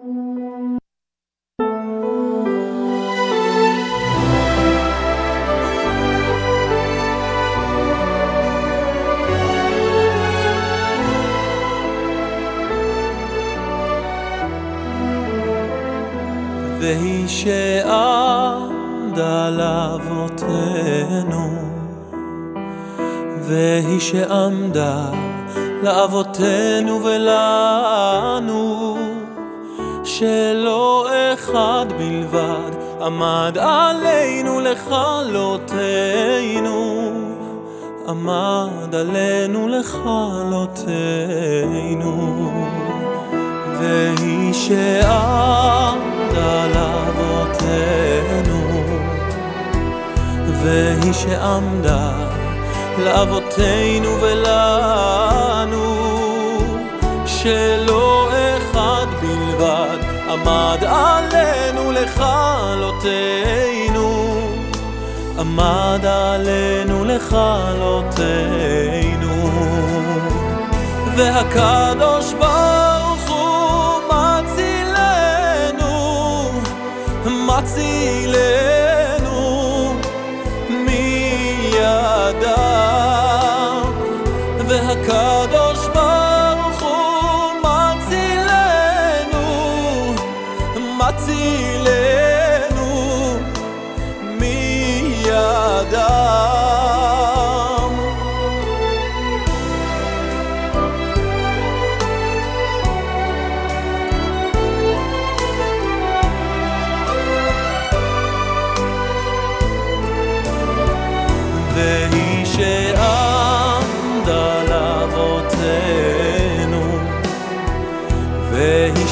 והיא שעמדה לאבותינו, והיא שעמדה לאבותינו ולנו, שלא אחד בלבד עמד עלינו לכלותנו, עמד עלינו לכלותנו, והיא שעמדה לאבותינו, והיא שעמדה לאבותינו ולנו, שלא אחד בלבד עמד עלינו לכלותנו, עמד עלינו לכלותנו, והקדוש ברוך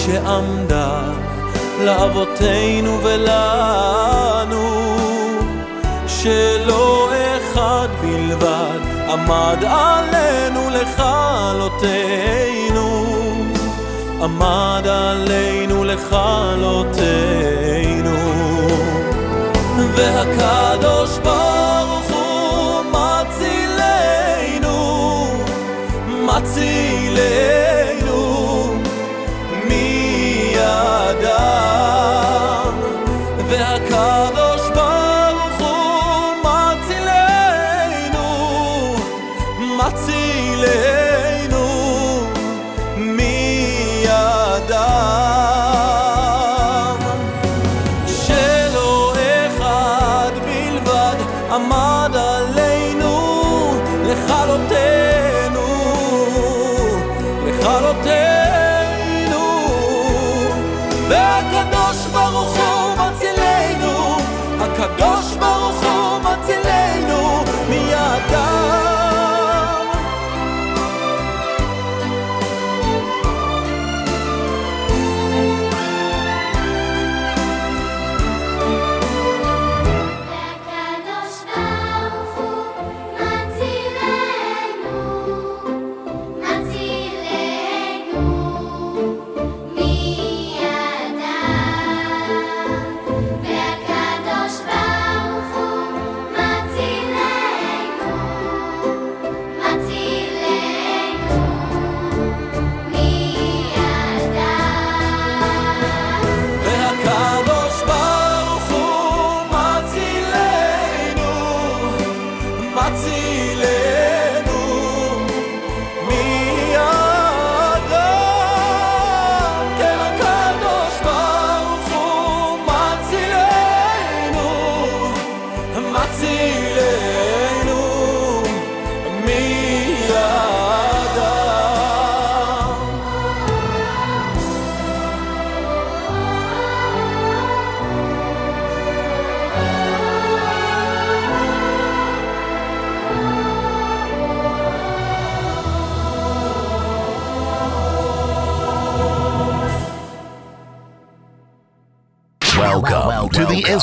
שעמדה לאבותינו ולנו, שלא אחד בלבד עמד עלינו לכלותנו, עמד עלינו לכלותנו. והקדוש ברוך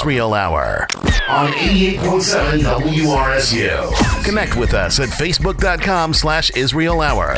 Israel Hour on 88.7 WRSU. Connect with us at facebook.com slash Israel Hour.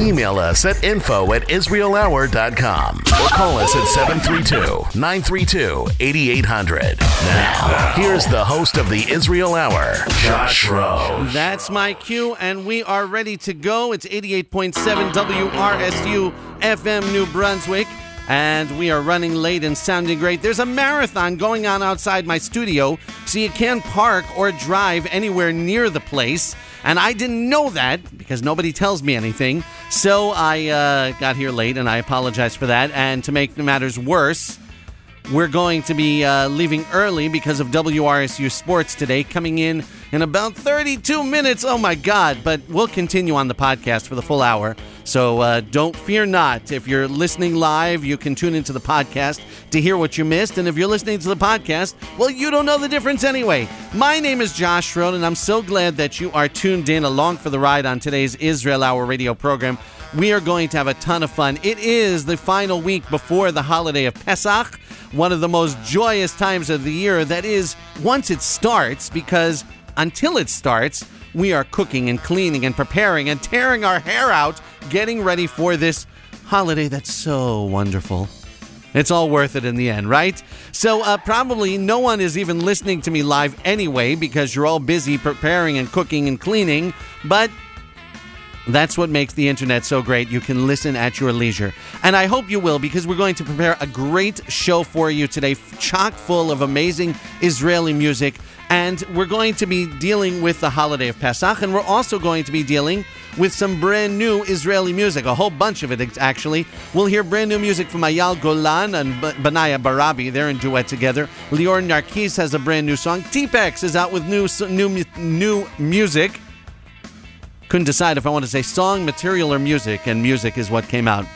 Email us at info at israelhour.com or call us at 732-932-8800. Now, here's the host of the Israel Hour, Josh Rose. That's my cue, and we are ready to go. It's 88.7 WRSU FM New Brunswick. And we are running late and sounding great. There's a marathon going on outside my studio, so you can't park or drive anywhere near the place. And I didn't know that because nobody tells me anything. So I uh, got here late, and I apologize for that. And to make matters worse, we're going to be uh, leaving early because of WRSU Sports today, coming in in about 32 minutes. Oh my God! But we'll continue on the podcast for the full hour. So uh, don't fear not. If you're listening live, you can tune into the podcast to hear what you missed. And if you're listening to the podcast, well, you don't know the difference anyway. My name is Josh Schroen, and I'm so glad that you are tuned in along for the ride on today's Israel Hour radio program. We are going to have a ton of fun. It is the final week before the holiday of Pesach, one of the most joyous times of the year. That is, once it starts, because until it starts, we are cooking and cleaning and preparing and tearing our hair out, getting ready for this holiday that's so wonderful. It's all worth it in the end, right? So, uh, probably no one is even listening to me live anyway because you're all busy preparing and cooking and cleaning. But that's what makes the internet so great. You can listen at your leisure. And I hope you will because we're going to prepare a great show for you today, chock full of amazing Israeli music. And we're going to be dealing with the holiday of Pesach, and we're also going to be dealing with some brand new Israeli music, a whole bunch of it actually. We'll hear brand new music from Eyal Golan and Benaya Barabi. They're in duet together. Lior Narkis has a brand new song. Teapacks is out with new new new music. Couldn't decide if I want to say song, material, or music, and music is what came out.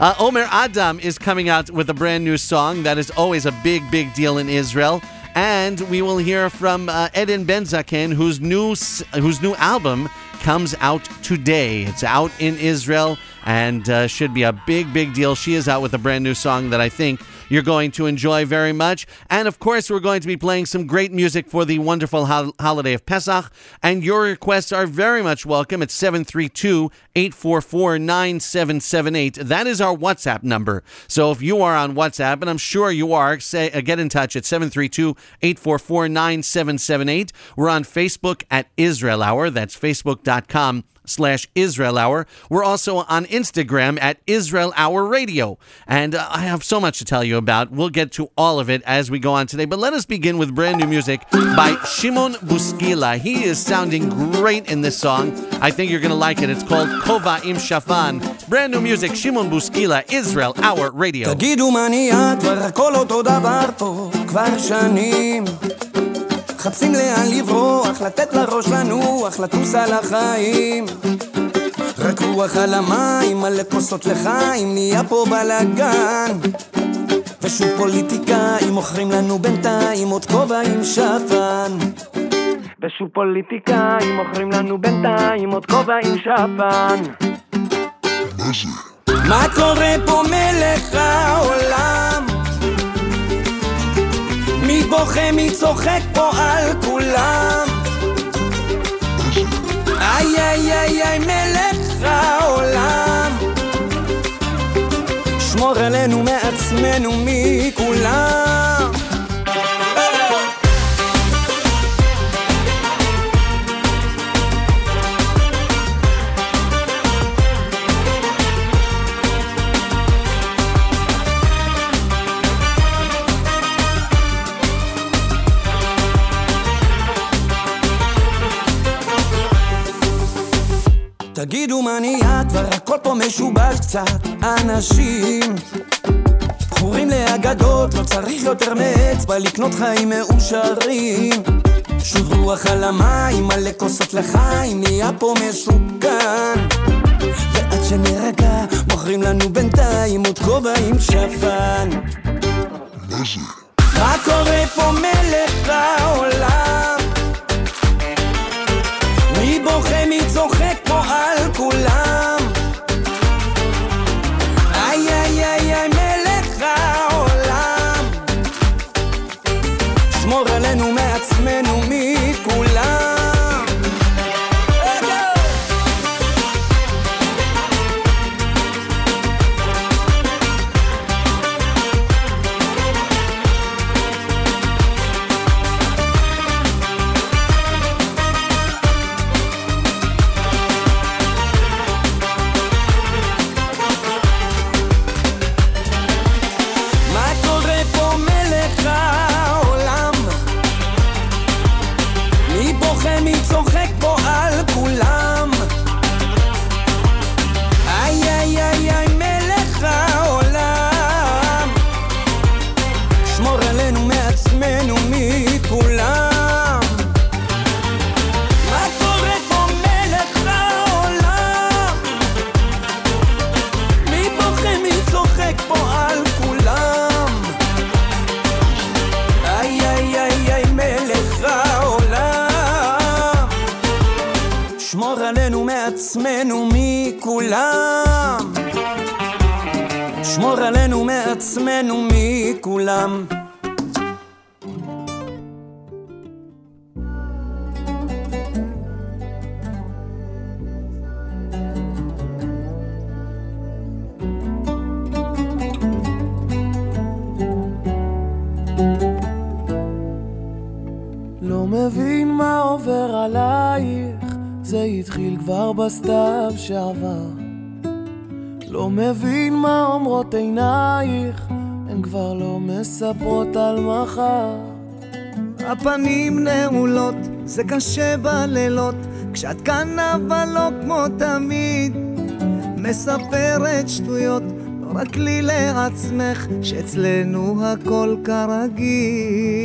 Uh, Omer Adam is coming out with a brand new song. That is always a big, big deal in Israel. And we will hear from uh, Eden Ben Zaken, whose new whose new album comes out today. It's out in Israel and uh, should be a big, big deal. She is out with a brand new song that I think you're going to enjoy very much. And of course, we're going to be playing some great music for the wonderful ho- holiday of Pesach. And your requests are very much welcome at 732 844 9778. That is our WhatsApp number. So if you are on WhatsApp, and I'm sure you are, say, uh, get in touch at 732 844 9778. We're on Facebook at Israel Hour. That's facebook.com slash Israel Hour. We're also on Instagram at Israel Hour Radio. And uh, I have so much to tell you about. We'll get to all of it as we go on today. But let us begin with brand new music by Shimon Buskila. He is sounding great in this song. I think you're going to like it. It's called Kova Im Shafan. Brand new music, Shimon Buskila, Israel Hour Radio. תגידו מה נהיה, כבר הכל אותו דבר פה, כבר שנים. מחפשים לאן לברוח, לתת לראש לנוח, לטוס על החיים. רק רוח על המים, מלא כוסות לחיים, נהיה פה בלאגן. ושוב פוליטיקאים מוכרים לנו בינתיים עוד כובע עם שפן. ושוב פוליטיקאים מוכרים לנו בינתיים עוד כובע עם שפן. מה קורה פה מלך העולם? בוכה, מי צוחק פה על כולם? איי איי איי איי מלך העולם שמור עלינו מעצמנו מכולם תגידו מה נהיה, כבר הכל פה משובש קצת. אנשים בחורים לאגדות, לא צריך יותר מאצבע לקנות חיים מאושרים. שוב רוח על המים, מלא כוסות לחיים, נהיה פה מסוכן. ועד שנרגע, מוכרים לנו בינתיים עוד כובע עם שפן. מה קורה פה מלך העולם? מי בוכה, מי צוחק כולם? איי איי איי איי מלך העולם שמור עלינו מעצמנו מכולם קשה בלילות, כשאת כאן אבל לא כמו תמיד. מספרת שטויות, לא רק לי לעצמך, שאצלנו הכל כרגיל.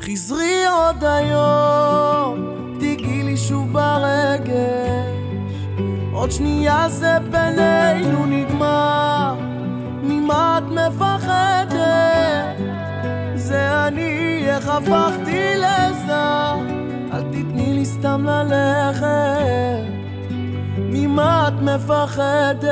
חזרי עוד היום, תיגעי לי שוב ברגש. עוד שנייה זה בינינו נגמר, ממה את מפחדת? זה אני, איך הפכתי לזר, אל תתני לי סתם ללכת, ממה את מפחדת?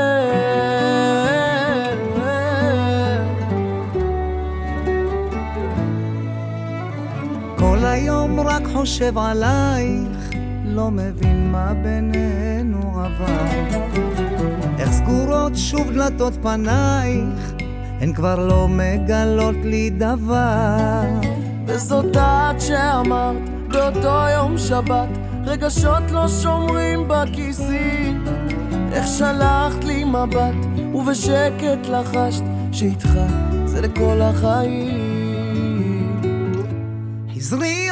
כל היום רק חושב עלייך, לא מבין מה בינינו עבר. איך סגורות שוב דלתות פנייך, הן כבר לא מגלות לי דבר. וזאת את שאמרת באותו יום שבת רגשות לא שומרים בכיסים. איך שלחת לי מבט ובשקט לחשת שאיתך זה לכל החיים. חזרי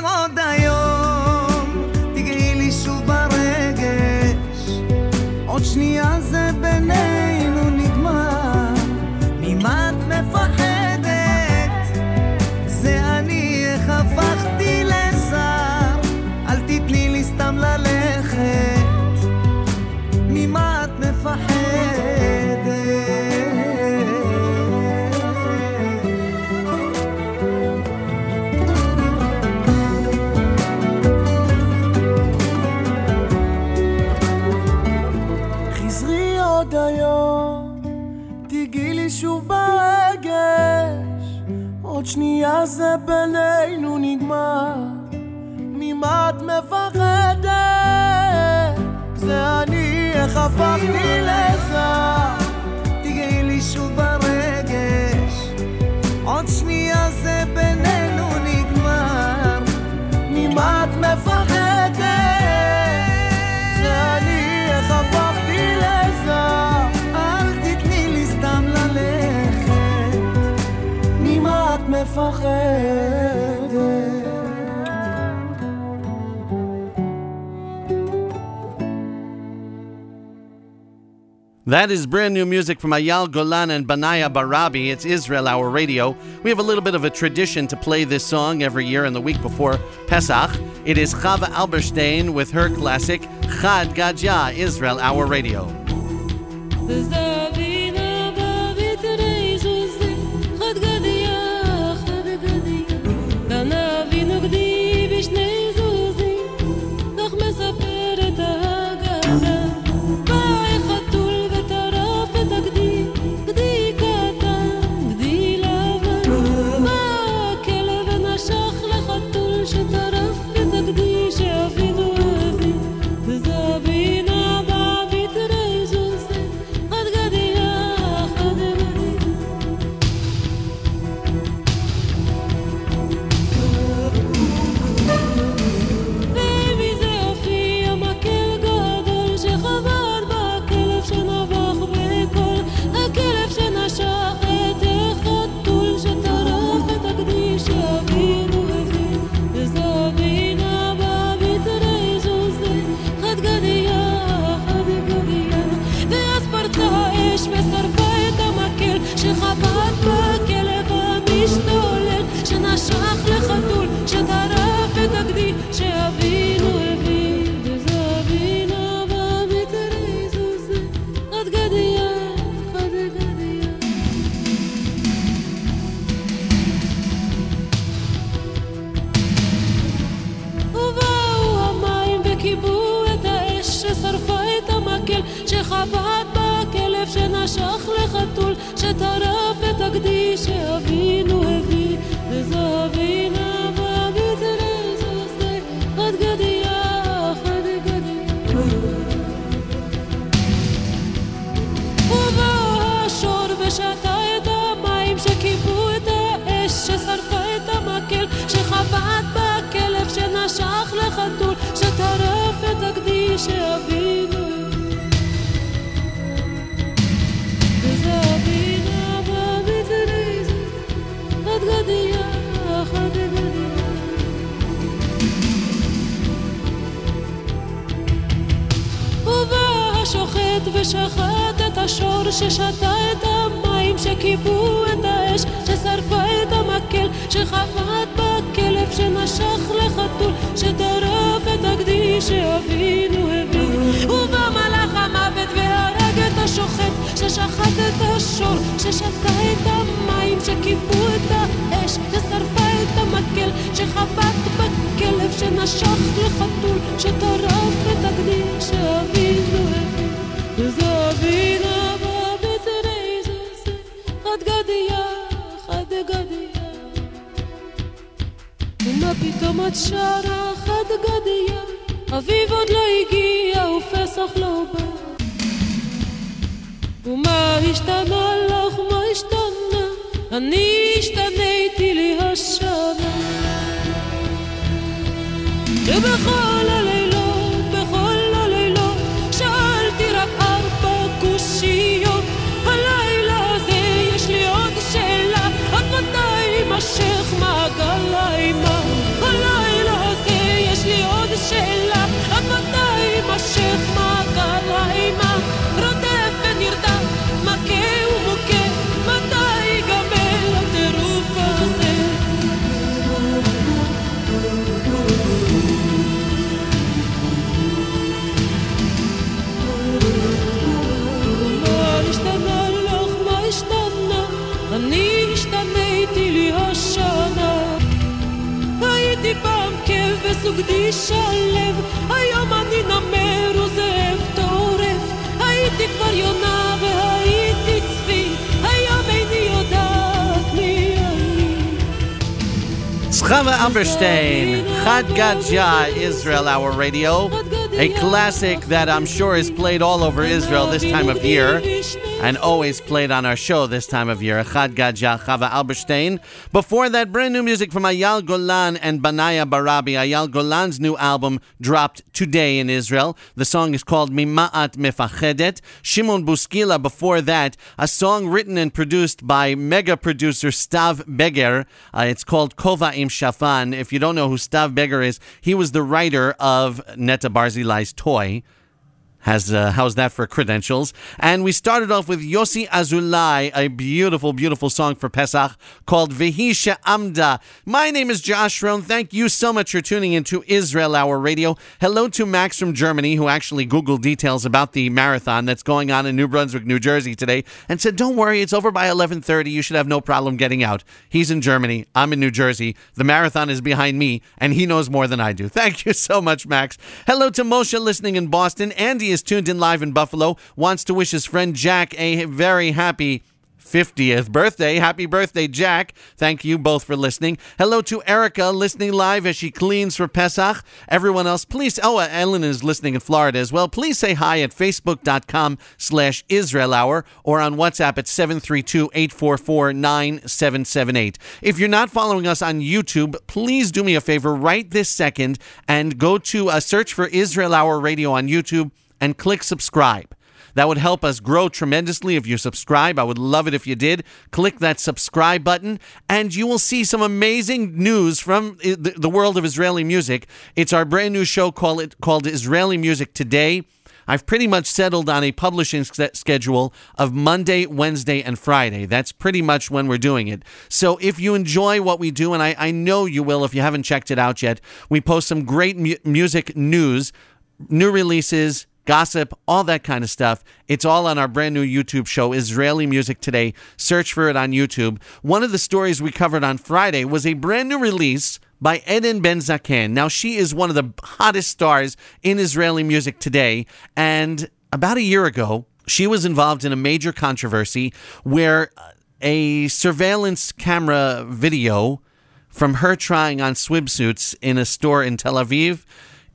עוד שנייה זה בינינו נגמר ממה את מפחדת? זה אני, איך הפכתי לזר That is brand new music from Eyal Golan and Banaya Barabi. It's Israel Hour Radio. We have a little bit of a tradition to play this song every year in the week before Pesach. It is Chava Alberstein with her classic Chad Gadya, Israel Hour Radio. השתנה לך, מה השתנה? אני השתניתי לי השנה ובכל כבש וגדי שלו, היום אני נמר וזאב טורף. הייתי כבר יונה והייתי צבי, היום איני יודעת מי אני. Schava Amberstein, Chad Gadja, Israel Hour Radio. A classic that I'm sure is played all over Israel this time of year and always played on our show this time of year. Chad Gadya, Chava Alberstein. Before that, brand new music from Eyal Golan and Banaya Barabi. Eyal Golan's new album dropped today in Israel. The song is called Mima'at Mefachedet. Shimon Buskila before that, a song written and produced by mega producer Stav Beger. Uh, it's called Kova Im Shafan. If you don't know who Stav Beger is, he was the writer of Netta Barzilai's Toy. Has uh, how's that for credentials? And we started off with Yossi Azulai, a beautiful, beautiful song for Pesach called Vehisha Amda. My name is Josh Rohn. Thank you so much for tuning into Israel Hour Radio. Hello to Max from Germany, who actually Googled details about the marathon that's going on in New Brunswick, New Jersey today, and said, "Don't worry, it's over by 11:30. You should have no problem getting out." He's in Germany. I'm in New Jersey. The marathon is behind me, and he knows more than I do. Thank you so much, Max. Hello to Moshe listening in Boston. Andy is tuned in live in Buffalo. Wants to wish his friend Jack a very happy 50th birthday. Happy birthday, Jack. Thank you both for listening. Hello to Erica listening live as she cleans for Pesach. Everyone else, please. Oh, Ellen is listening in Florida as well. Please say hi at facebook.com slash Israel Hour or on WhatsApp at 732 844 9778. If you're not following us on YouTube, please do me a favor right this second and go to a search for Israel Hour Radio on YouTube and click subscribe. That would help us grow tremendously if you subscribe. I would love it if you did. Click that subscribe button, and you will see some amazing news from uh, the the world of Israeli music. It's our brand new show called, called Israeli Music Today. I've pretty much settled on a publishing schedule of Monday, Wednesday, and Friday. That's pretty much when we're doing it. So if you enjoy what we do, and I, I know you will if you haven't checked it out yet, we post some great mu- music news, new releases, gossip, all that kind of stuff. It's all on our brand new YouTube show, Israeli Music Today. Search for it on YouTube. One of the stories we covered on Friday was a brand new release by Eden Ben Zaken. Now, she is one of the hottest stars in Israeli music today. And about a year ago, she was involved in a major controversy where a surveillance camera video from her trying on swimsuits in a store in Tel Aviv.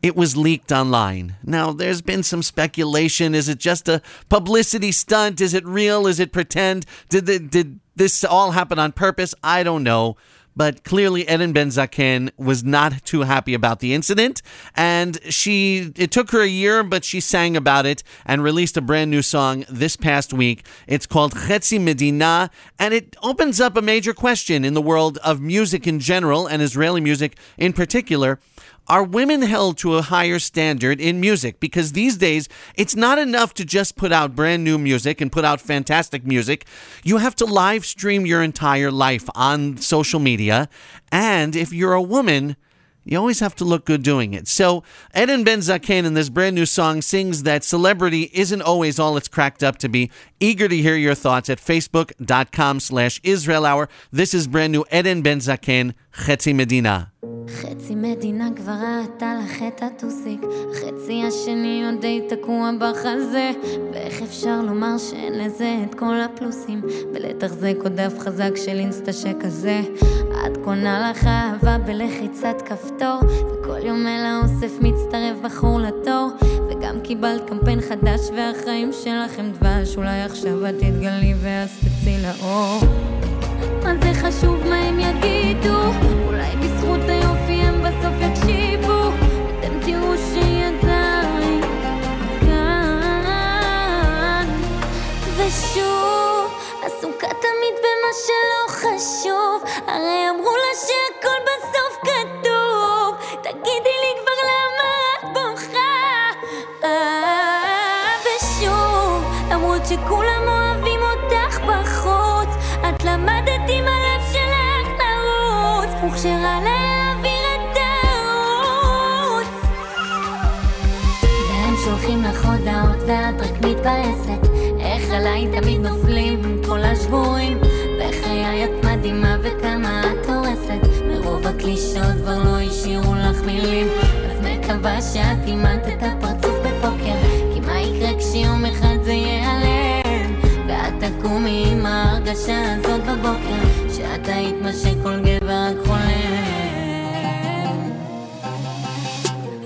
It was leaked online. Now, there's been some speculation. Is it just a publicity stunt? Is it real? Is it pretend? Did, the, did this all happen on purpose? I don't know but clearly Eden Ben Zaken was not too happy about the incident and she it took her a year but she sang about it and released a brand new song this past week it's called Chetzi Medina and it opens up a major question in the world of music in general and Israeli music in particular are women held to a higher standard in music? Because these days, it's not enough to just put out brand new music and put out fantastic music. You have to live stream your entire life on social media. And if you're a woman, you always have to look good doing it. So Eden Ben Zaken in this brand new song sings that celebrity isn't always all it's cracked up to be. Eager to hear your thoughts at facebook.com slash Israel Hour. This is brand new Eden Ben Zaken, Chetzi Medina. חצי מדינה כבר ראתה לך את הטוסיק, החצי השני עוד די תקוע בחזה, ואיך אפשר לומר שאין לזה את כל הפלוסים, ולתחזק עוד דף חזק של אינסטה שכזה. את קונה לך אהבה בלחיצת כפתור, וכל יום אל האוסף מצטרף בחור לתור, וגם קיבלת קמפיין חדש והחיים שלכם דבש, אולי עכשיו את תתגלי ואז תצאי לאור. מה זה חשוב מה הם יגידו? אולי בזכות היופי הם בסוף יקשיבו. אתם תראו שהיא כאן. ושוב, עסוקה תמיד במה שלא חשוב. הרי אמרו לה שהכל בסוף כתוב. תגידי לי כבר למה את בוכה? אה, ושוב, למרות שכולם ואת רק מתבאסת איך עליי תמיד נופלים כל השבורים. בחיי את מדהימה וכמה את הורסת מרוב הקלישות כבר לא השאירו לך מילים. אז מקווה שאת אימנת את הפרצוף בפוקר כי מה יקרה כשיום אחד ההרגשה הזאת בבוקר שאת היית מה שכל גבר רק חולם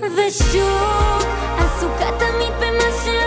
ושוב, עסוקה תמיד במה שלא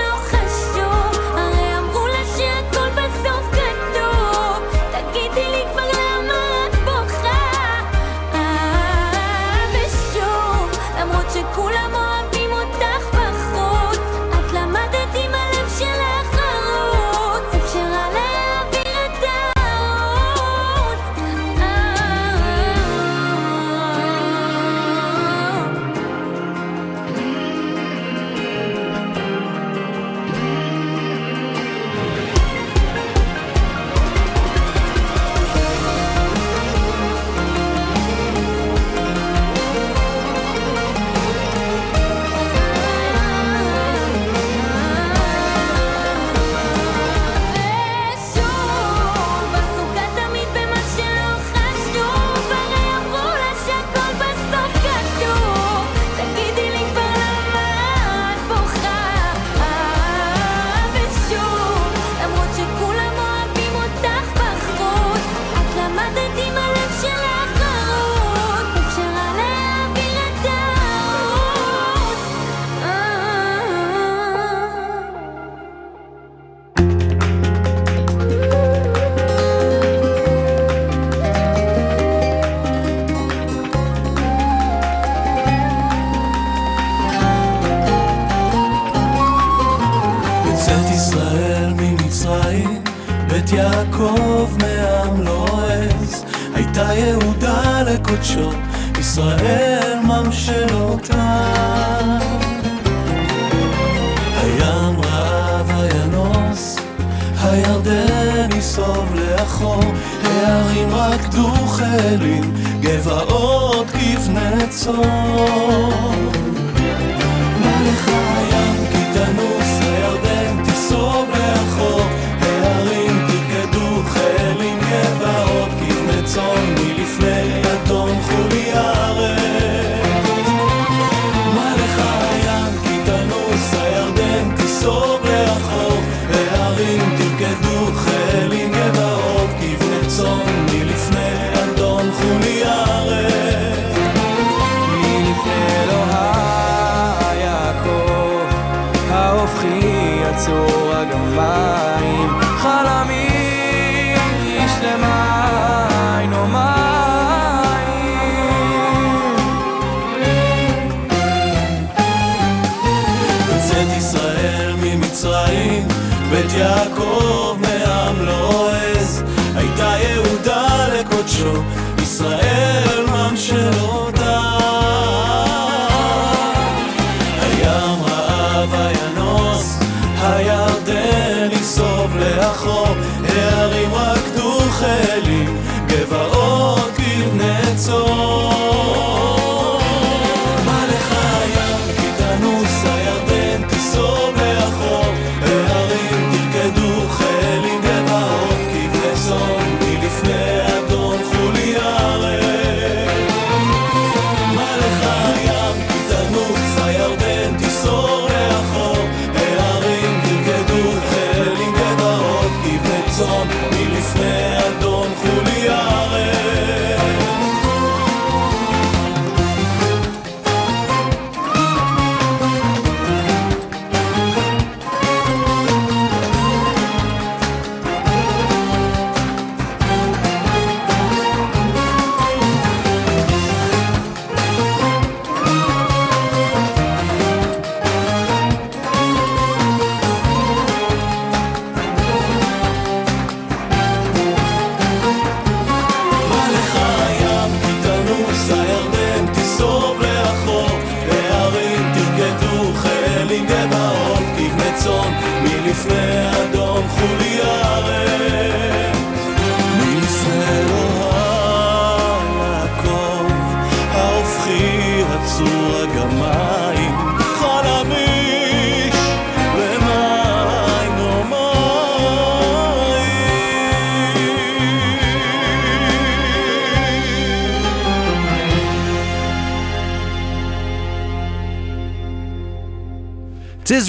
יעקב מעם לועז, הייתה יהודה לקודשו, ישראל ממשלותיו. הים רעב הינוס, הירדן יסוב לאחור, הערים רקדו חיילים, גבעות כבני צור. ישראל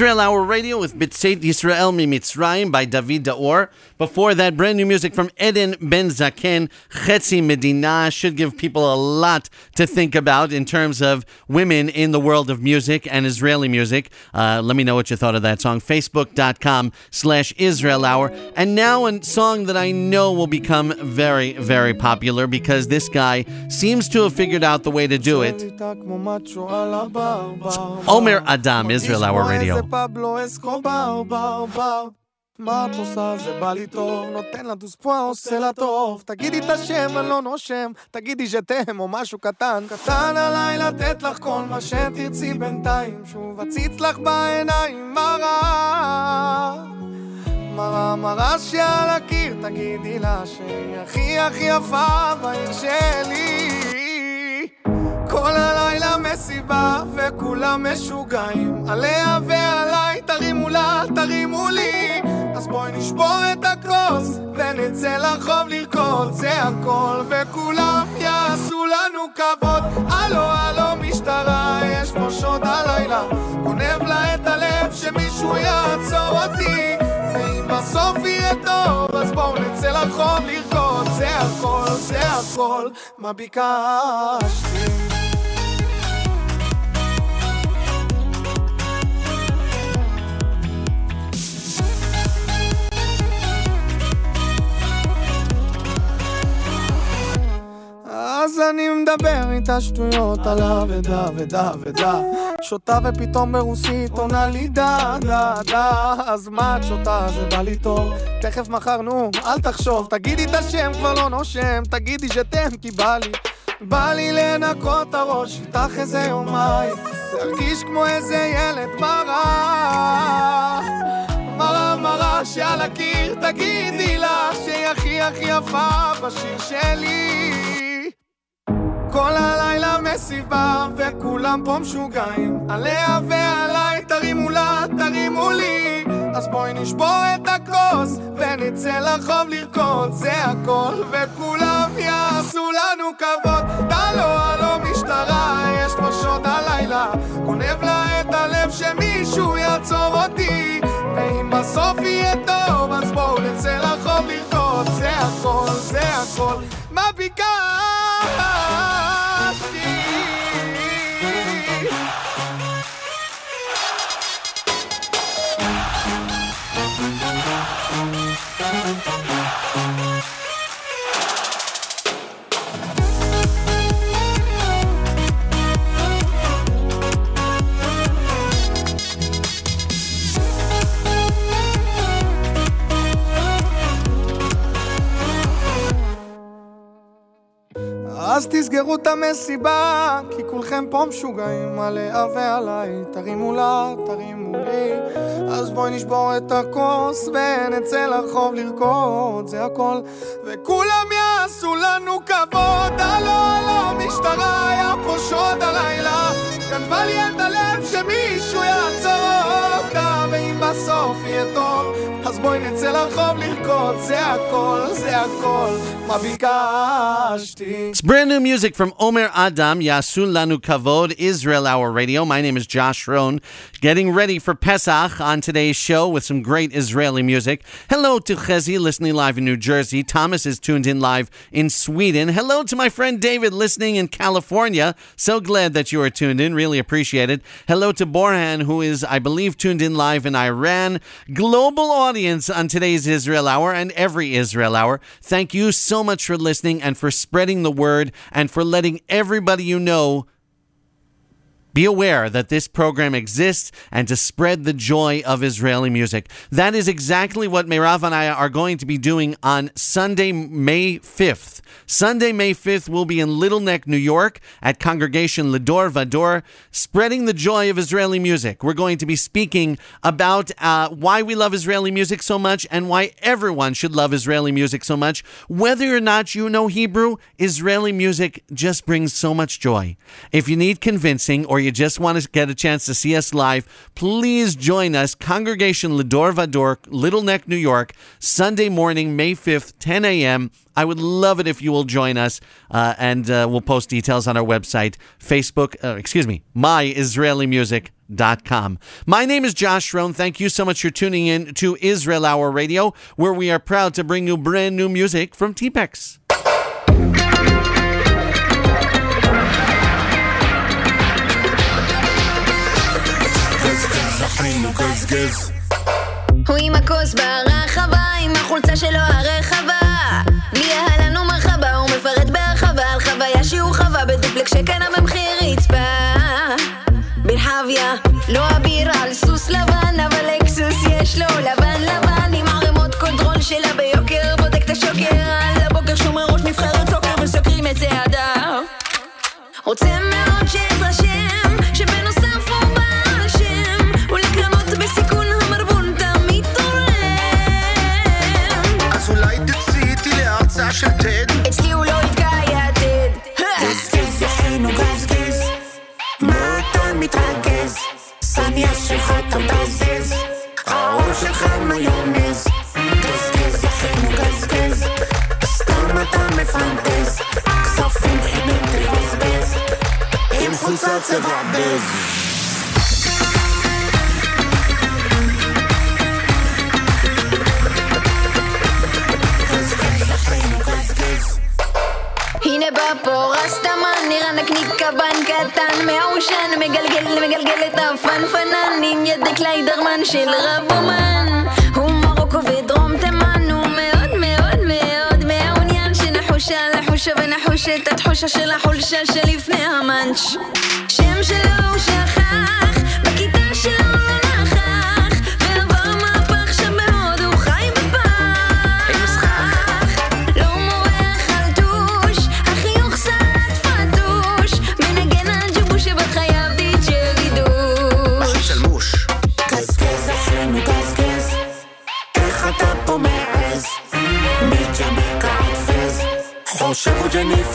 Israel Hour Radio with Bitzeit Yisrael Mi Mitzrayim by David Daor. Before that, brand new music from Eden Ben Zaken, Chetzi Medina should give people a lot to think about in terms of women in the world of music and Israeli music. Uh, let me know what you thought of that song. Facebook.com slash Israel Hour. And now a song that I know will become very, very popular because this guy seems to have figured out the way to do it. It's Omer Adam, Israel Hour Radio. מה את עושה? זה בא לי טוב, נותן לה דוספואה, עושה לה טוב. תגידי את השם, אני לא נושם, תגידי ז'תם או משהו קטן. קטן עליי לתת לך כל מה שתרצי בינתיים, שוב אציץ לך בעיניים, מה רע? מראה מראה שעל הקיר, תגידי לה שהיא הכי הכי יפה בעיר שלי. כל הלילה מסיבה וכולם משוגעים עליה ועליי תרימו לה, תרימו לי אז בואי נשבור את הכוס ונצא לרחוב לרקוד. זה הכל וכולם יעשו לנו כבוד. הלו הלו משטרה יש פה שוד הלילה. גונב לה את הלב שמישהו יעצור אותי. ואם בסוף יהיה טוב אז בואו נצא לרחוב לרקוד. זה הכל זה הכל מה ביקשתי אז אני מדבר איתה שטויות על אבדה ודה ודה שותה ופתאום ברוסית עונה לי דה דה דה. אז מה את שותה זה בא לי טוב. תכף מחר נו אל תחשוב. תגידי את השם כבר לא נושם. תגידי שתם כי בא לי. בא לי לנקות את הראש איתך איזה יומיים. להרגיש כמו איזה ילד מרה. מרה מרה שעל הקיר תגידי לה הכי יפה בשיר שלי. כל הלילה מסיבה וכולם פה משוגעים. עליה ועליי תרימו לה, תרימו לי. אז בואי נשבור את הכוס ונצא לרחוב לרקוד. זה הכל וכולם יעשו לנו כבוד begun. תסגרו את המסיבה, כי כולכם פה משוגעים עליה ועליי. תרימו לה, תרימו לי, אז בואי נשבור את הכוס ונצא לרחוב לרקוד, זה הכל. וכולם יעשו לנו כבוד, הלו הלו, משטרה היה פה שוד הלילה. גנבה לי את הלב שמישהו ואם בסוף יהיה טוב, אז בואי נצא לרחוב לרקוד, זה הכל, זה הכל, מה ביקשתי. It's brand new music from Omer Adam, Yasun Lanu Kavod, Israel Hour Radio. My name is Josh Rohn, getting ready for Pesach on today's show with some great Israeli music. Hello to Chezi, listening live in New Jersey. Thomas is tuned in live in Sweden. Hello to my friend David, listening in California. So glad that you are tuned in. Really appreciate it. Hello to Borhan, who is, I believe, tuned in live in Iran. Global audience on today's Israel Hour and every Israel Hour. Thank you so much for listening and for spreading the word and for letting everybody you know be aware that this program exists and to spread the joy of Israeli music. That is exactly what Meirav and I are going to be doing on Sunday, May 5th. Sunday, May 5th, we'll be in Little Neck, New York at Congregation Lador Vador, spreading the joy of Israeli music. We're going to be speaking about uh, why we love Israeli music so much and why everyone should love Israeli music so much. Whether or not you know Hebrew, Israeli music just brings so much joy. If you need convincing or you just want to get a chance to see us live, please join us, Congregation Lador Vador, Little Neck, New York, Sunday morning, May 5th, 10 a.m. I would love it if you will join us, uh, and uh, we'll post details on our website, Facebook, uh, excuse me, myisraelimusic.com. My name is Josh Rohn. Thank you so much for tuning in to Israel Hour Radio, where we are proud to bring you brand new music from Teapacks. הוא עם הכוס ברחבה, עם החולצה שלו הרחבה. בלי אהלן ומרחבה, הוא מפרט בהרחבה על חוויה שהוא חווה בדופלק שקנה במחיר רצפה ברחביה, לא אביר על סוס לבן, אבל אקסוס יש לו לבן לבן עם ערימות קונטרול שלה ביוקר, בודק את השוקר. על הבוקר שומר ראש נבחרת סוקר וסוקרים את צעדיו רוצה מאוד שאתרשם Sam jeszcze za to bezys A uszy majonez Gryz, gryz, jachem gryz, gryz Stoma tamy fantys Ksofim i bintry rozbys Im chucacy wadyz קבן קטן מעושן מגלגל מגלגל את הפנפנן עם ידי קליידרמן של רבומן הוא מרוקו ודרום תימן הוא מאוד מאוד מאוד מעוניין שנחושה לחושה ונחוש את התחושה של החולשה שלפני המאנץ' שם שלו הוא שכח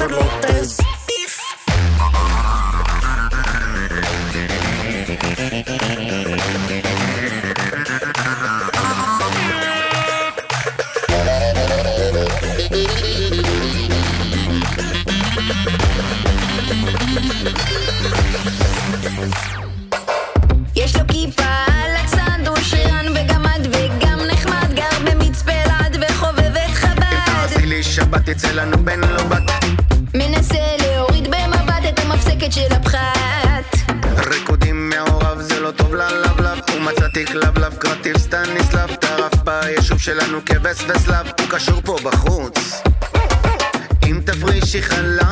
hacerlo. שלנו כבש וסלב הוא קשור פה בחוץ. אם תפרישי חלה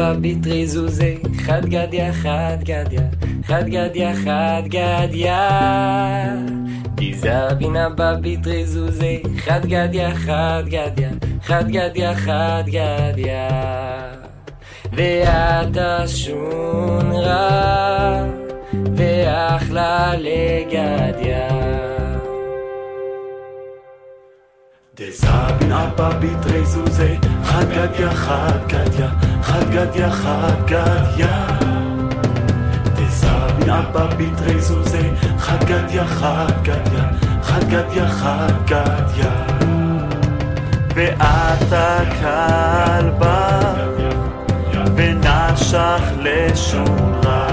בבית ריזוזי, חד גדיה, חד גדיה, חד גדיה, חד גדיה. די זבינה בבית ריזוזי, חד גדיה, חד גדיה, חד גדיה, חד גדיה. ואתה שון ואחלה לגדיה. תזבנה בביטרי זוזי, חד גדיה, חד גדיה, חגדיה חגדיה, חגדיה חגדיה. תזבנה בביטרי זוזי, חד גדיה, חד גדיה, חגדיה חגדיה, חגדיה חגדיה. ואתה כלבה, ונשך לשורה,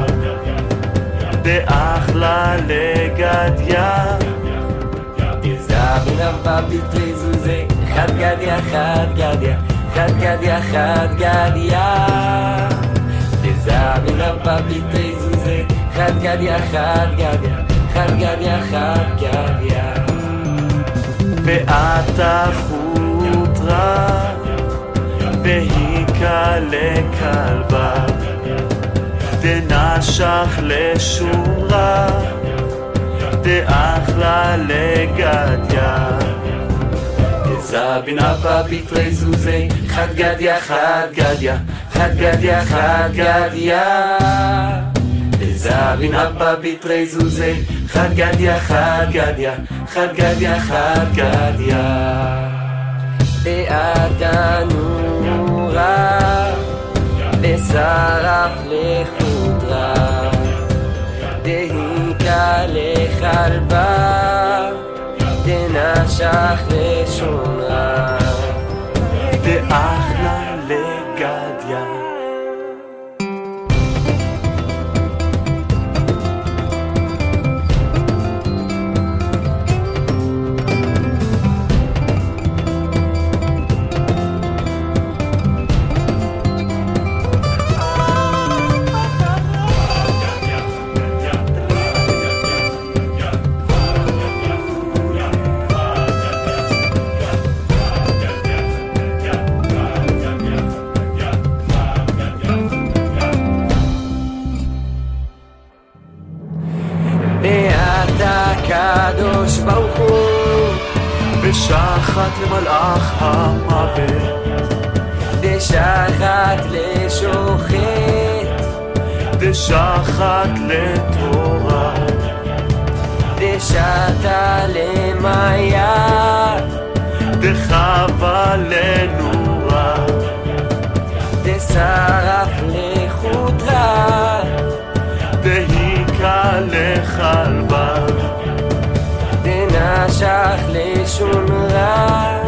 דאחלה לגדיה. בבית ריזוזי, חד גדיה, חד גדיה, חד גדיה, חד גדיה. זבינה בבית ריזוזי, חד גדיה, חד גדיה, חד גדיה, חד גדיה. ואתה חוטרה, והיכה לכלבה, דנשך לשורה, דאחלה לגדיה. זבין אבא ביטרי זוזי, חד גדיה, חד גדיה, חד גדיה, חד גדיה. זבין אבא ביטרי זוזי, חד גדיה, חד גדיה, חד גדיה, חד גדיה. באדנורה, ושרף לחודרה, לחרבה kharba לשונה. ashakh קדוש ברוך הוא, ושחט למלאך המוות, ושחט לשוחט, ושחט לתורה, ושתה למעיין, דחבה לנורה, דשרף לחודרה, דהיכה לכלבה, דנשך לשונרה,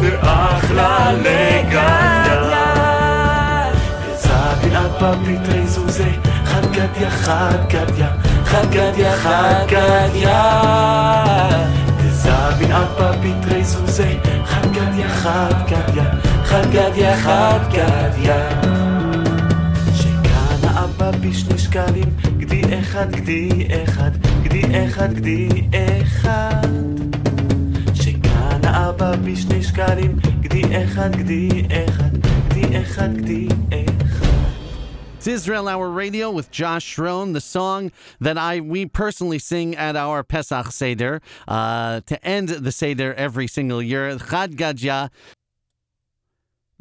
דאחלה לגדיה. זבין אבא ביטרי זוזי, חד גדיה, חד גדיה, חד גדיה, חד גדיה. זבין אבא ביטרי זוזי, חד גדיה, חד גדיה, חד גדיה, חד גדיה. שכאן האבא בשני שקלים, גדי אחד, גדי אחד, אחד גדי אחד. שכאן האבא בשני שקלים גדי אחד גדי אחד גדי אחד גדי It's Israel Hour Radio with Josh Rohn, the song that I we personally sing at our Pesach Seder uh, to end the Seder every single year, Chad Gadya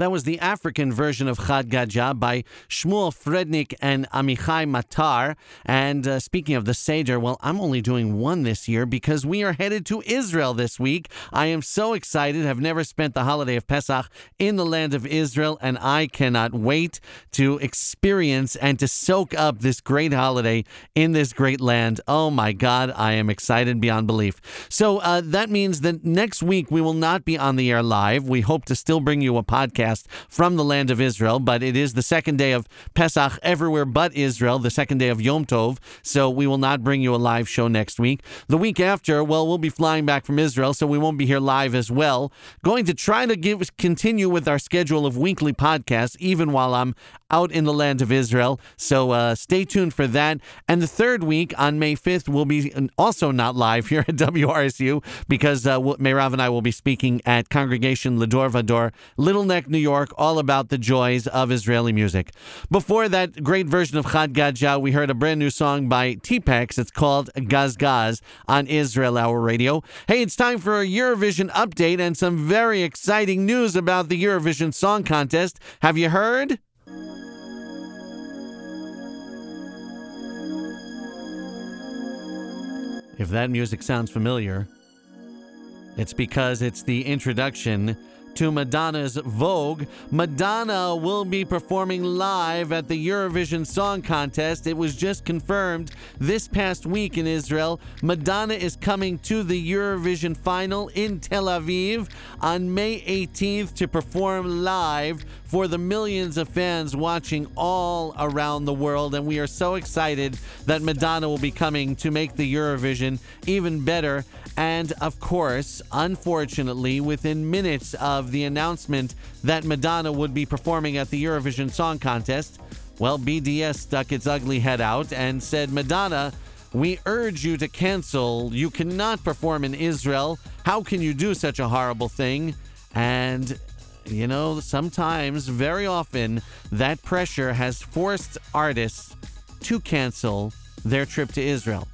that was the African version of Chad Gadya by Shmuel Frednik and Amichai Matar. And uh, speaking of the Seder, well, I'm only doing one this year because we are headed to Israel this week. I am so excited. Have never spent the holiday of Pesach in the land of Israel, and I cannot wait to experience and to soak up this great holiday in this great land. Oh my God, I am excited beyond belief. So uh, that means that next week we will not be on the air live. We hope to still bring you a podcast from the land of Israel, but it is the second day of Pesach everywhere but Israel, the second day of Yom Tov, so we will not bring you a live show next week. The week after, well, we'll be flying back from Israel, so we won't be here live as well. Going to try to give continue with our schedule of weekly podcasts, even while I'm out in the land of Israel. So uh, stay tuned for that. And the third week on May 5th will be also not live here at WRSU because uh, Meirav and I will be speaking at Congregation Lador Vador, Little Neck, New York, all about the joys of Israeli music. Before that great version of Chad Gadya, we heard a brand new song by Teapacks. It's called Gaz Gaz on Israel Hour Radio. Hey, it's time for a Eurovision update and some very exciting news about the Eurovision Song Contest. Have you heard? If that music sounds familiar, it's because it's the introduction to Madonna's Vogue. Madonna will be performing live at the Eurovision Song Contest. It was just confirmed this past week in Israel. Madonna is coming to the Eurovision final in Tel Aviv on May 18th to perform live for the millions of fans watching all around the world. And we are so excited that Madonna will be coming to make the Eurovision even better. And of course, unfortunately, within minutes of the announcement that Madonna would be performing at the Eurovision Song Contest, well, BDS stuck its ugly head out and said, Madonna, we urge you to cancel. You cannot perform in Israel. How can you do such a horrible thing? And, you know, sometimes, very often, that pressure has forced artists to cancel their trip to Israel.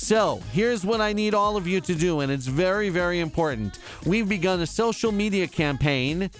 So, here's what I need all of you to do, and it's very, very important. We've begun a social media campaign.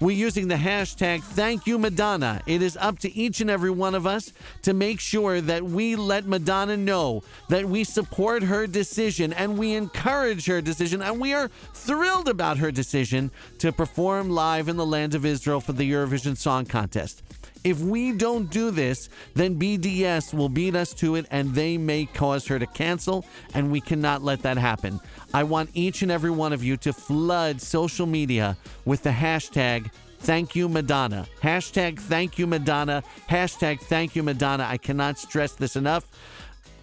We're using the hashtag Thank You Madonna. It is up to each and every one of us to make sure that we let Madonna know that we support her decision and we encourage her decision and we are thrilled about her decision to perform live in the land of Israel for the Eurovision Song Contest. If we don't do this, then BDS will beat us to it and they may cause her to cancel, and we cannot let that happen. I want each and every one of you to flood social media with the hashtag Thank you, Madonna. Hashtag thank you, Madonna. Hashtag thank you, Madonna. I cannot stress this enough.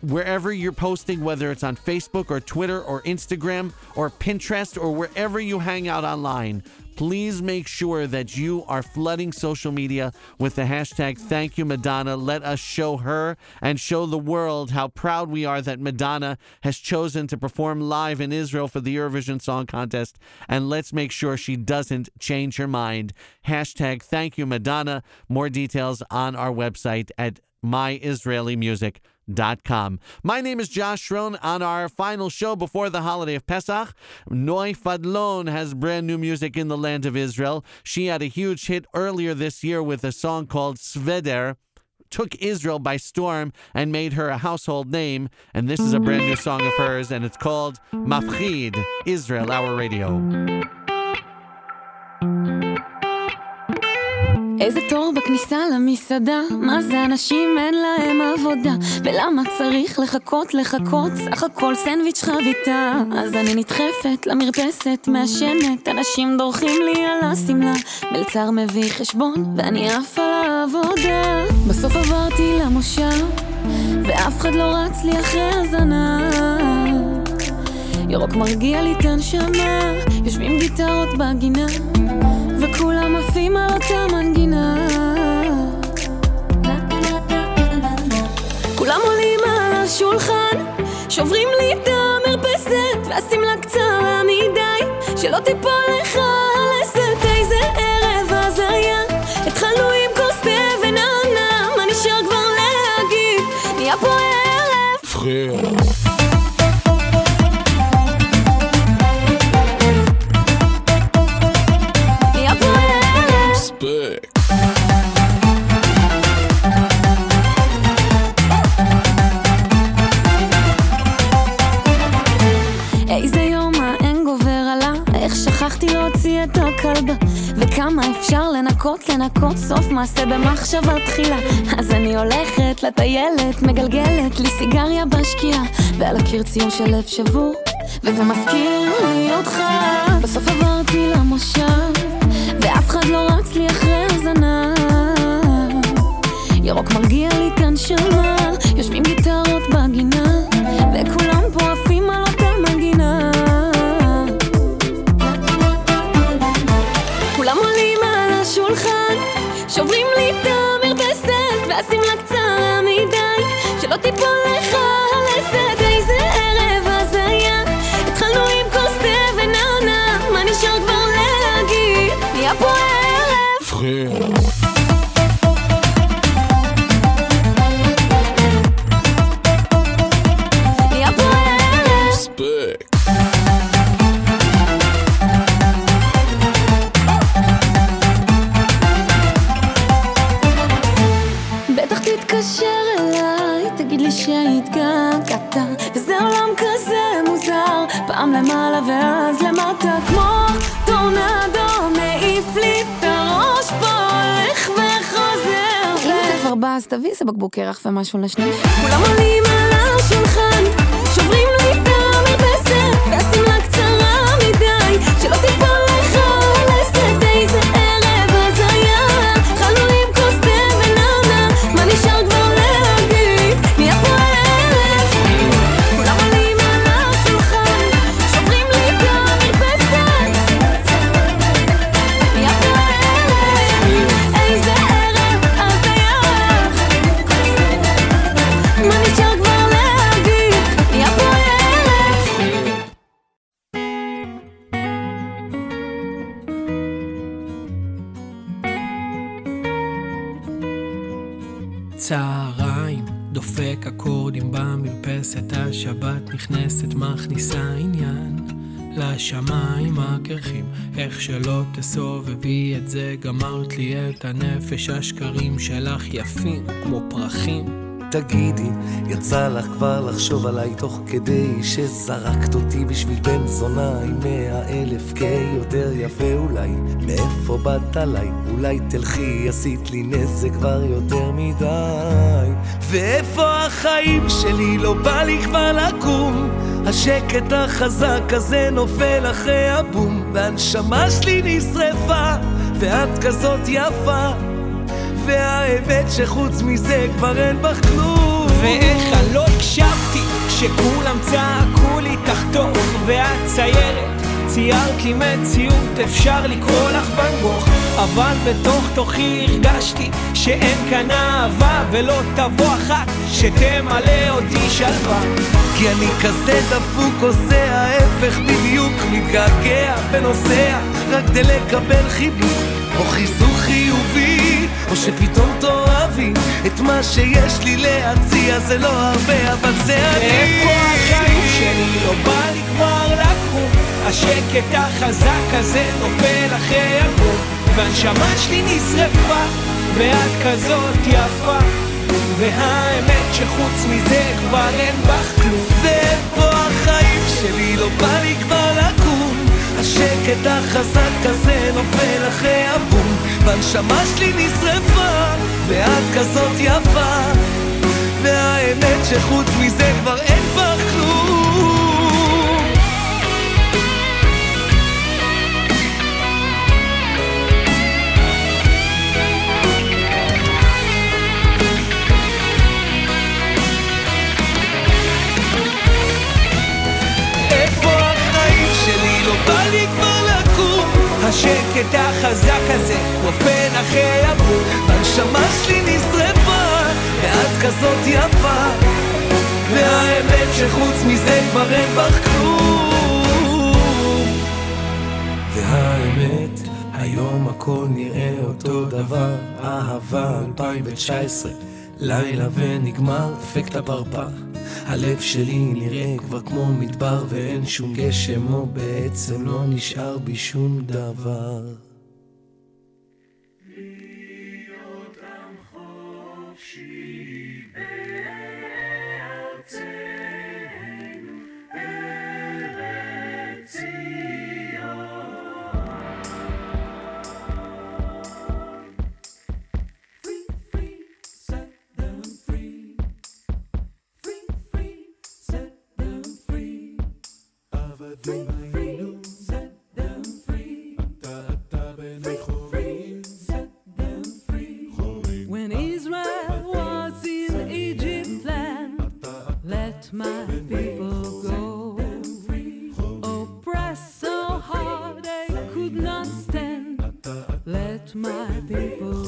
Wherever you're posting, whether it's on Facebook or Twitter or Instagram or Pinterest or wherever you hang out online, please make sure that you are flooding social media with the hashtag thank you madonna. Let us show her and show the world how proud we are that madonna has chosen to perform live in israel for the eurovision song contest. And let's make sure she doesn't change her mind. Hashtag thank you madonna. More details on our website at myisraelimusic.com Com. My name is Josh Rohn. On our final show before the holiday of Pesach, Noi Fadlon has brand new music in the land of Israel. She had a huge hit earlier this year with a song called Sveder took Israel by storm and made her a household name. And this is a brand new song of hers, and it's called Mafchid, Israel, our radio. איזה תור בכניסה למסעדה, מה זה אנשים אין להם עבודה, ולמה צריך לחכות לחכות, סך הכל סנדוויץ' חביתה. אז אני נדחפת למרפסת, מעשנת, אנשים דורכים לי על השמלה, מלצר מביא חשבון, ואני עף על העבודה. בסוף עברתי למושב, ואף אחד לא רץ לי אחרי הזנב. ירוק מרגיע לי את הנשמה, יושבים גיטרות בגינה, וכולם עפים על אותה מנגינה. כולם עולים על השולחן, שוברים לי את המרפסת, והשמלה קצרה מדי, שלא תיפול לך הלסת, איזה ערב אז היה, התחלנו עם כוס תה ונענה, מה נשאר כבר להגיד? נהיה פה ערב. לנקות, לנקות סוף מעשה במחשבה תחילה. אז אני הולכת לטיילת, מגלגלת לי סיגריה בשקיעה ועל הקיר ציור של לב שבור וזה מזכיר לי אותך. בסוף עברתי למושב ואף אחד לא רץ לי אחרי הזנב. ירוק מרגיע לי את הנשמה יושבים גיטרות בגינה וכולם שלא תיפול לך תביא איזה בקבוק קרח ומשהו לשניש כולם עולים על השולחן שוברים לי גמרת לי את הנפש, השקרים שלך יפים כמו פרחים. תגידי, יצא לך כבר לחשוב עליי תוך כדי שזרקת אותי בשביל בן זונה עם מאה אלף קיי יותר יפה אולי מאיפה באת עליי? אולי תלכי, עשית לי נזק כבר יותר מדי ואיפה החיים שלי? לא בא לי כבר לקום השקט החזק הזה נופל אחרי הבום והנשמה שלי נשרפה ואת כזאת יפה והאמת שחוץ מזה כבר אין בך כלום. ואיך אני לא הקשבתי כשכולם צעקו לי תחתוך ואת ציירת ציירת לי מציאות אפשר לקרוא לך ואן אבל בתוך תוכי הרגשתי שאין כאן אהבה ולא תבוא אחת שתמלא אותי שלווה. כי אני כזה דפוק עושה ההפך בדיוק מתגעגע ונוסע רק כדי לקבל חיבוק או חיזוק חיובי או שפתאום תאהבי את מה שיש לי להציע. זה לא הרבה אבל זה אני. איפה החיים שלי? לא בא לי כבר לקום השקט החזק הזה נופל אחרי הגור והנשמה שלי נשרפה ואת כזאת יפה. והאמת שחוץ מזה כבר אין בך כלום. ואיפה החיים שלי? לא בא לי כבר לקום. השקט החזק הזה נופל אחרי הבום והנשמה שלי נשרפה ואת כזאת יפה. והאמת שחוץ מזה כבר אין בך כלום השקט החזק הזה נופל אחרי הבור הנשמה שלי נשרפה ואת כזאת יפה. והאמת שחוץ מזה כבר אין בך כלום. והאמת היום הכל נראה אותו דבר. אהבה 2019 לילה ונגמר אפקט הפרפר הלב שלי נראה כבר כמו מדבר ואין שום גשם או בעצם לא נשאר בי שום דבר not stand, let my people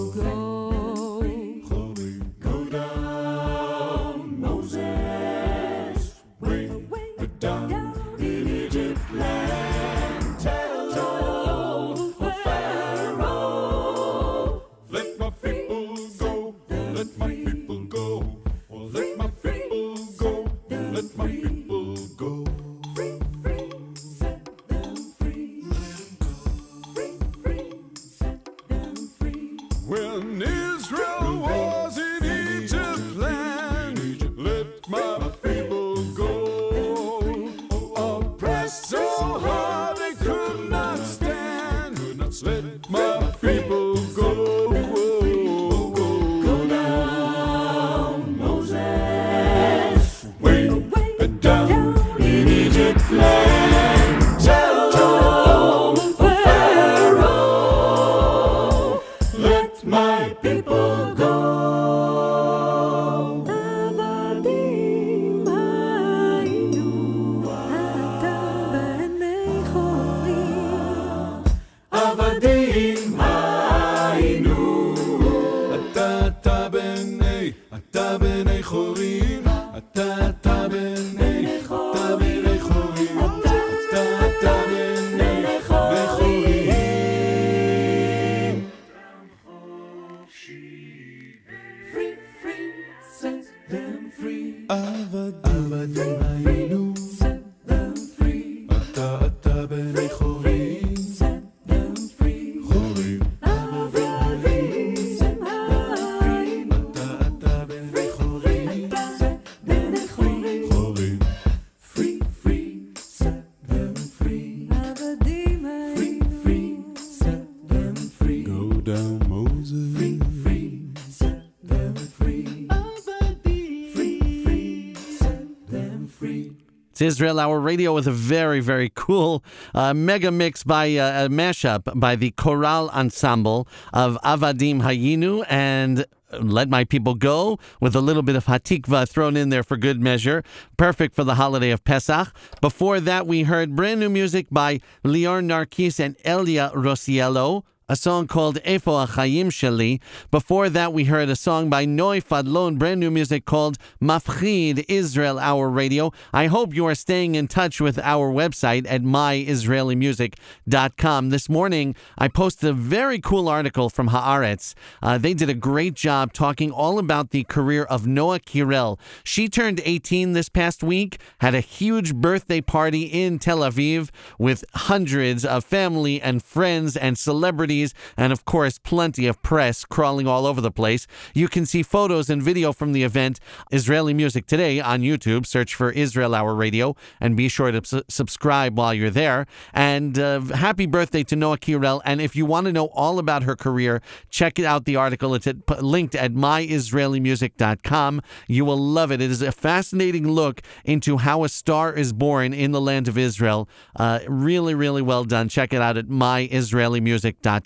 It's Israel Hour Radio with a very, very cool uh, mega mix by uh, a mashup by the Choral Ensemble of Avadim Hayinu and Let My People Go with a little bit of Hatikva thrown in there for good measure. Perfect for the holiday of Pesach. Before that, we heard brand new music by Lior Narkis and Elia Rosiello a song called Efo Achayim Sheli. Before that, we heard a song by Noi Fadlon, brand new music called Mafchid Israel Hour Radio. I hope you are staying in touch with our website at myisraelimusic.com. This morning, I posted a very cool article from Haaretz. Uh, they did a great job talking all about the career of Noa Kirel. She turned 18 this past week, had a huge birthday party in Tel Aviv with hundreds of family and friends and celebrities and of course plenty of press crawling all over the place. You can see photos and video from the event Israeli Music Today on YouTube. Search for Israel Hour Radio and be sure to su- subscribe while you're there. And uh, happy birthday to Noa Kirel. And if you want to know all about her career, check out the article. It's at, p- linked at myisraelimusic.com. You will love it. It is a fascinating look into how a star is born in the land of Israel. Uh, really, really well done. Check it out at myisraelimusic.com.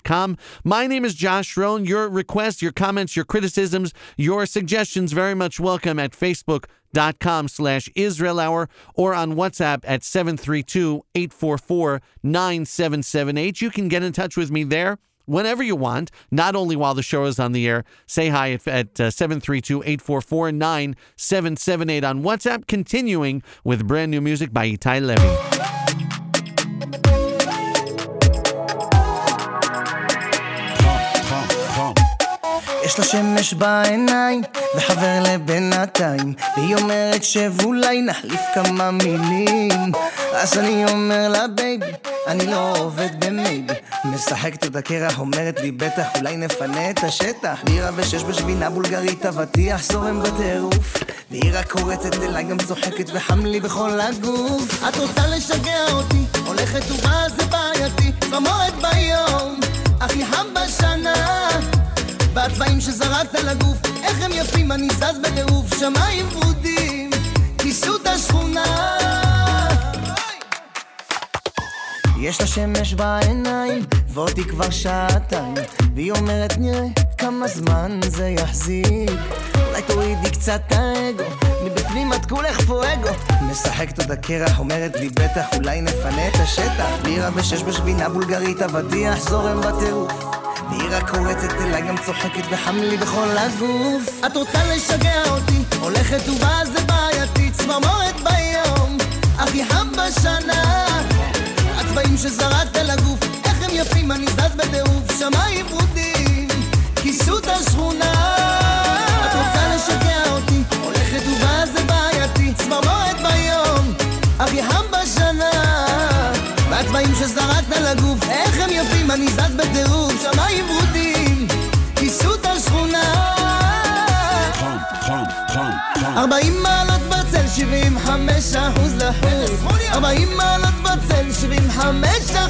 My name is Josh Rohn. Your requests, your comments, your criticisms, your suggestions very much welcome at facebook.com slash Israel Hour or on WhatsApp at 732-844-9778. You can get in touch with me there whenever you want, not only while the show is on the air. Say hi at, at uh, 732-844-9778 on WhatsApp, continuing with brand new music by Itai Levy. יש לה שמש בעיניים, וחבר לבינתיים. והיא אומרת שאולי נחליף כמה מילים. אז אני אומר לה בייבי, אני לא עובד במייבי. משחקת את הקרח, אומרת לי בטח אולי נפנה את השטח. בירה ושש בשבינה בולגרית, אבטיח זורם בטירוף. והיא רק קורצת אליי, גם צוחקת וחם לי בכל הגוף. את רוצה לשגע אותי, הולכת ובאה זה בעייתי. צמרת ביום, הכי חם בשנה בצבעים שזרקת לגוף, איך הם יפים, אני זז בטירוף, שמיים ורודים, כיסו את השכונה. יש לה שמש בעיניים, ואותי כבר שעתיים, והיא אומרת נראה כמה זמן זה יחזיק. אולי תורידי קצת את האגו, מבפנים את כולך פואגו. משחקת עוד הקרח, אומרת לי בטח, אולי נפנה את השטח. בירה בשש בשבינה בולגרית, אבטיח זורם בטירוף. והיא רק קורצת אליי, גם צוחקת וחם לי בכל הגוף. את רוצה לשגע אותי, הולכת ובאה זה בעייתי, צמרמורת ביום, הכי חם בשנה. הצבעים שזרקת לגוף, איך הם יפים, אני זז בטירוף, שמיים ורודים, כיסות השכונה. את רוצה לשגע אותי, הולכת ובאה זה בעייתי, צמרמורת ביום, הכי חם בשנה. והצבעים שזרקת לגוף, איך הם יפים, אני זז בטירוף, שמיים ורודים, כיסות השכונה. ארבעים מעלות בצל, שבעים חמש אחוז לחוץ. ארבעים מעלות בצל, שבעים हमेशा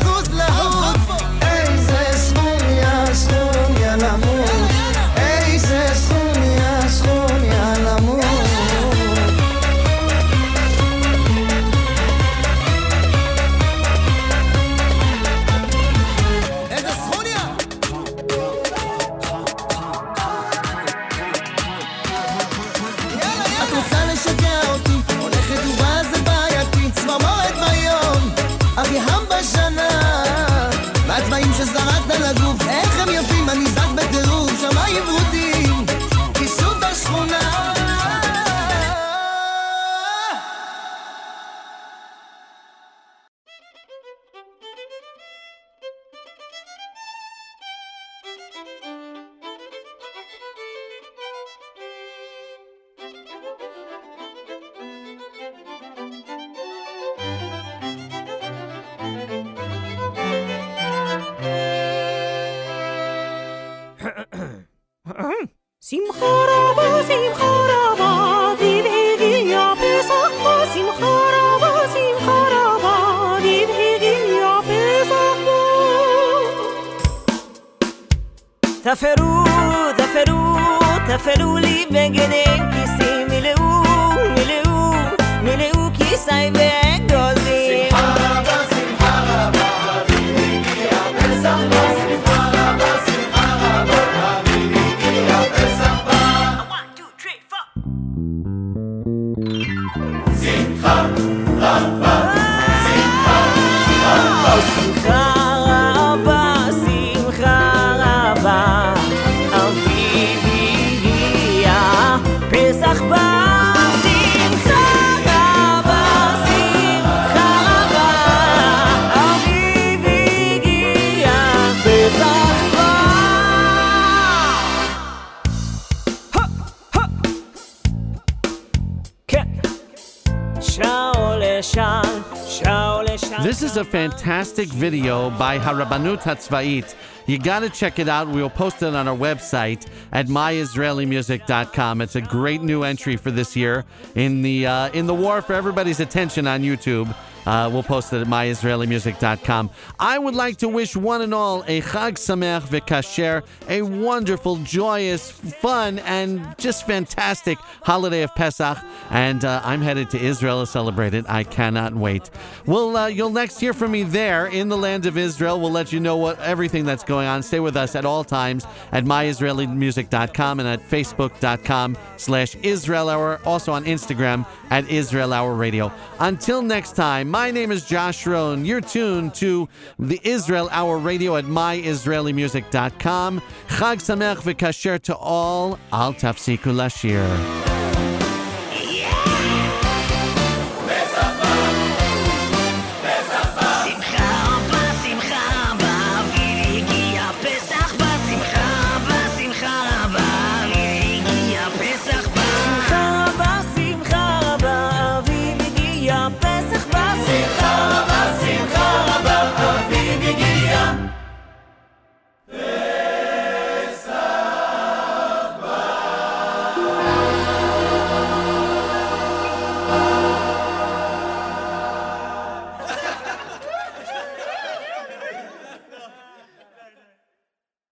This is a fantastic video by Harabanut Hatzvait. You got to check it out. We'll post it on our website at myisraelimusic.com. It's a great new entry for this year in the uh, in the war for everybody's attention on YouTube. Uh, we'll post it at myisraelimusic.com. I would like to wish one and all a Chag Sameach v'Kasher, a wonderful, joyous, fun, and just fantastic holiday of Pesach. And uh, I'm headed to Israel to celebrate it. I cannot wait. Well, uh, you'll next hear from me there in the land of Israel. We'll let you know what everything that's going on. Stay with us at all times at myisraelimusic.com and at facebook.com slash Israel Hour. Also on Instagram at Israel Hour Radio. Until next time, my name is Josh Rohn. You're tuned to the Israel Hour Radio at myisraelimusic.com. Chag Sameach v'Kasher to all. Al Tafsiku Lashir.